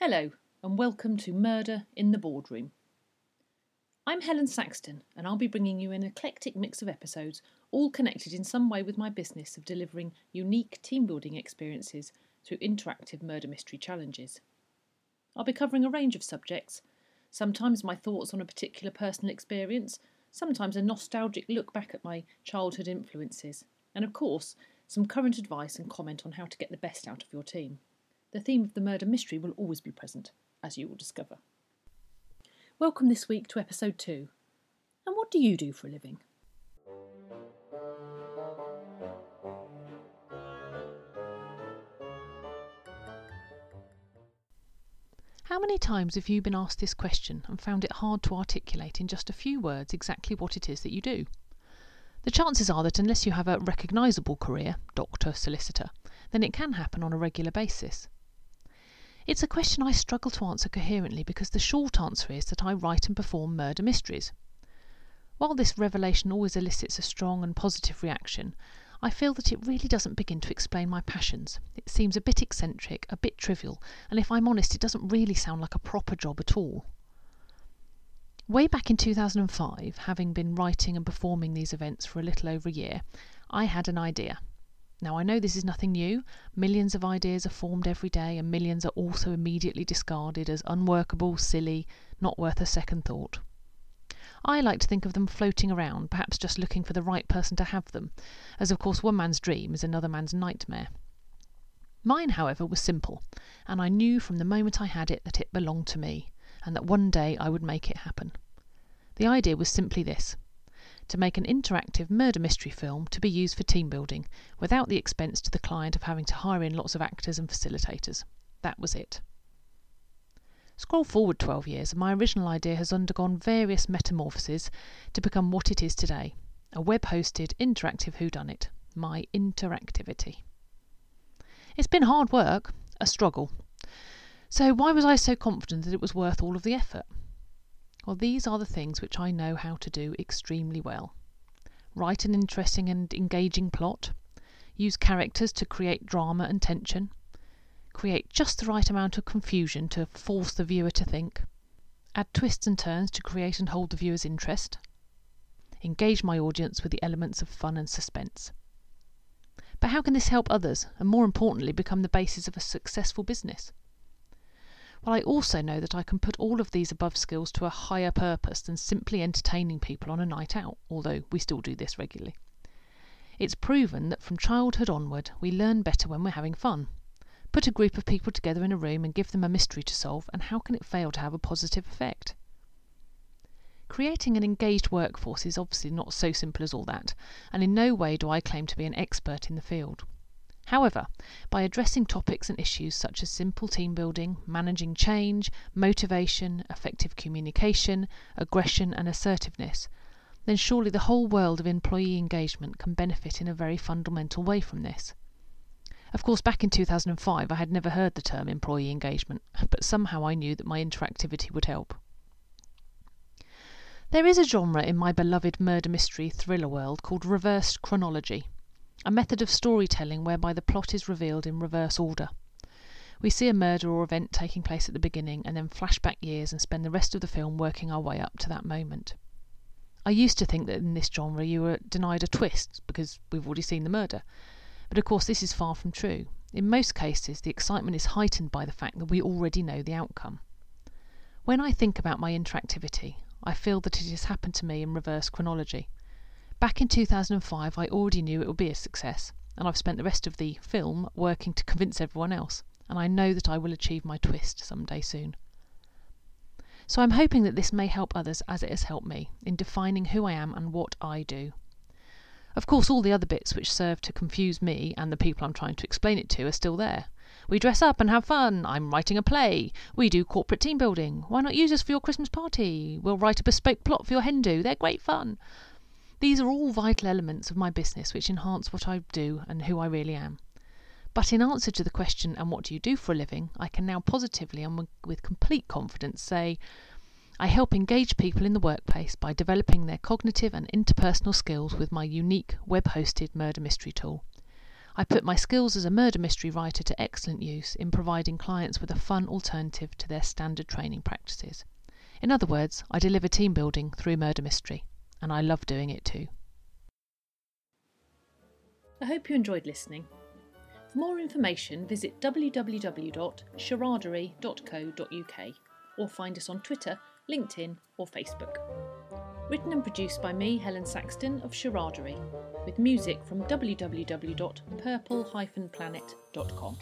Hello, and welcome to Murder in the Boardroom. I'm Helen Saxton, and I'll be bringing you an eclectic mix of episodes, all connected in some way with my business of delivering unique team building experiences through interactive murder mystery challenges. I'll be covering a range of subjects, sometimes my thoughts on a particular personal experience, sometimes a nostalgic look back at my childhood influences, and of course, some current advice and comment on how to get the best out of your team. The theme of the murder mystery will always be present, as you will discover. Welcome this week to episode 2. And what do you do for a living? How many times have you been asked this question and found it hard to articulate in just a few words exactly what it is that you do? The chances are that unless you have a recognisable career, doctor, solicitor, then it can happen on a regular basis. It's a question I struggle to answer coherently because the short answer is that I write and perform murder mysteries. While this revelation always elicits a strong and positive reaction, I feel that it really doesn't begin to explain my passions. It seems a bit eccentric, a bit trivial, and if I'm honest, it doesn't really sound like a proper job at all. Way back in 2005, having been writing and performing these events for a little over a year, I had an idea. Now, I know this is nothing new. Millions of ideas are formed every day, and millions are also immediately discarded as unworkable, silly, not worth a second thought. I like to think of them floating around, perhaps just looking for the right person to have them, as of course one man's dream is another man's nightmare. Mine, however, was simple, and I knew from the moment I had it that it belonged to me, and that one day I would make it happen. The idea was simply this to make an interactive murder mystery film to be used for team building without the expense to the client of having to hire in lots of actors and facilitators. That was it. Scroll forward 12 years, and my original idea has undergone various metamorphoses to become what it is today a web hosted interactive whodunit, my interactivity. It's been hard work, a struggle. So, why was I so confident that it was worth all of the effort? Well, these are the things which I know how to do extremely well. Write an interesting and engaging plot, use characters to create drama and tension, create just the right amount of confusion to force the viewer to think, add twists and turns to create and hold the viewer's interest, engage my audience with the elements of fun and suspense. But how can this help others, and more importantly, become the basis of a successful business? Well, I also know that I can put all of these above skills to a higher purpose than simply entertaining people on a night out, although we still do this regularly. It's proven that from childhood onward, we learn better when we're having fun. Put a group of people together in a room and give them a mystery to solve, and how can it fail to have a positive effect? Creating an engaged workforce is obviously not so simple as all that, and in no way do I claim to be an expert in the field. However, by addressing topics and issues such as simple team building, managing change, motivation, effective communication, aggression, and assertiveness, then surely the whole world of employee engagement can benefit in a very fundamental way from this. Of course, back in 2005, I had never heard the term employee engagement, but somehow I knew that my interactivity would help. There is a genre in my beloved murder mystery thriller world called reversed chronology a method of storytelling whereby the plot is revealed in reverse order. We see a murder or event taking place at the beginning and then flash back years and spend the rest of the film working our way up to that moment. I used to think that in this genre you were denied a twist because we've already seen the murder. But of course, this is far from true. In most cases, the excitement is heightened by the fact that we already know the outcome. When I think about my interactivity, I feel that it has happened to me in reverse chronology. Back in 2005, I already knew it would be a success, and I've spent the rest of the film working to convince everyone else, and I know that I will achieve my twist some day soon. So I'm hoping that this may help others as it has helped me in defining who I am and what I do. Of course, all the other bits which serve to confuse me and the people I'm trying to explain it to are still there. We dress up and have fun. I'm writing a play. We do corporate team building. Why not use us for your Christmas party? We'll write a bespoke plot for your hen do. They're great fun. These are all vital elements of my business which enhance what I do and who I really am. But in answer to the question, and what do you do for a living, I can now positively and with complete confidence say, I help engage people in the workplace by developing their cognitive and interpersonal skills with my unique web hosted murder mystery tool. I put my skills as a murder mystery writer to excellent use in providing clients with a fun alternative to their standard training practices. In other words, I deliver team building through murder mystery, and I love doing it too. I hope you enjoyed listening. For more information, visit www.charadery.co.uk or find us on Twitter, LinkedIn, or Facebook. Written and produced by me, Helen Saxton of Charadery, with music from www.purple-planet.com.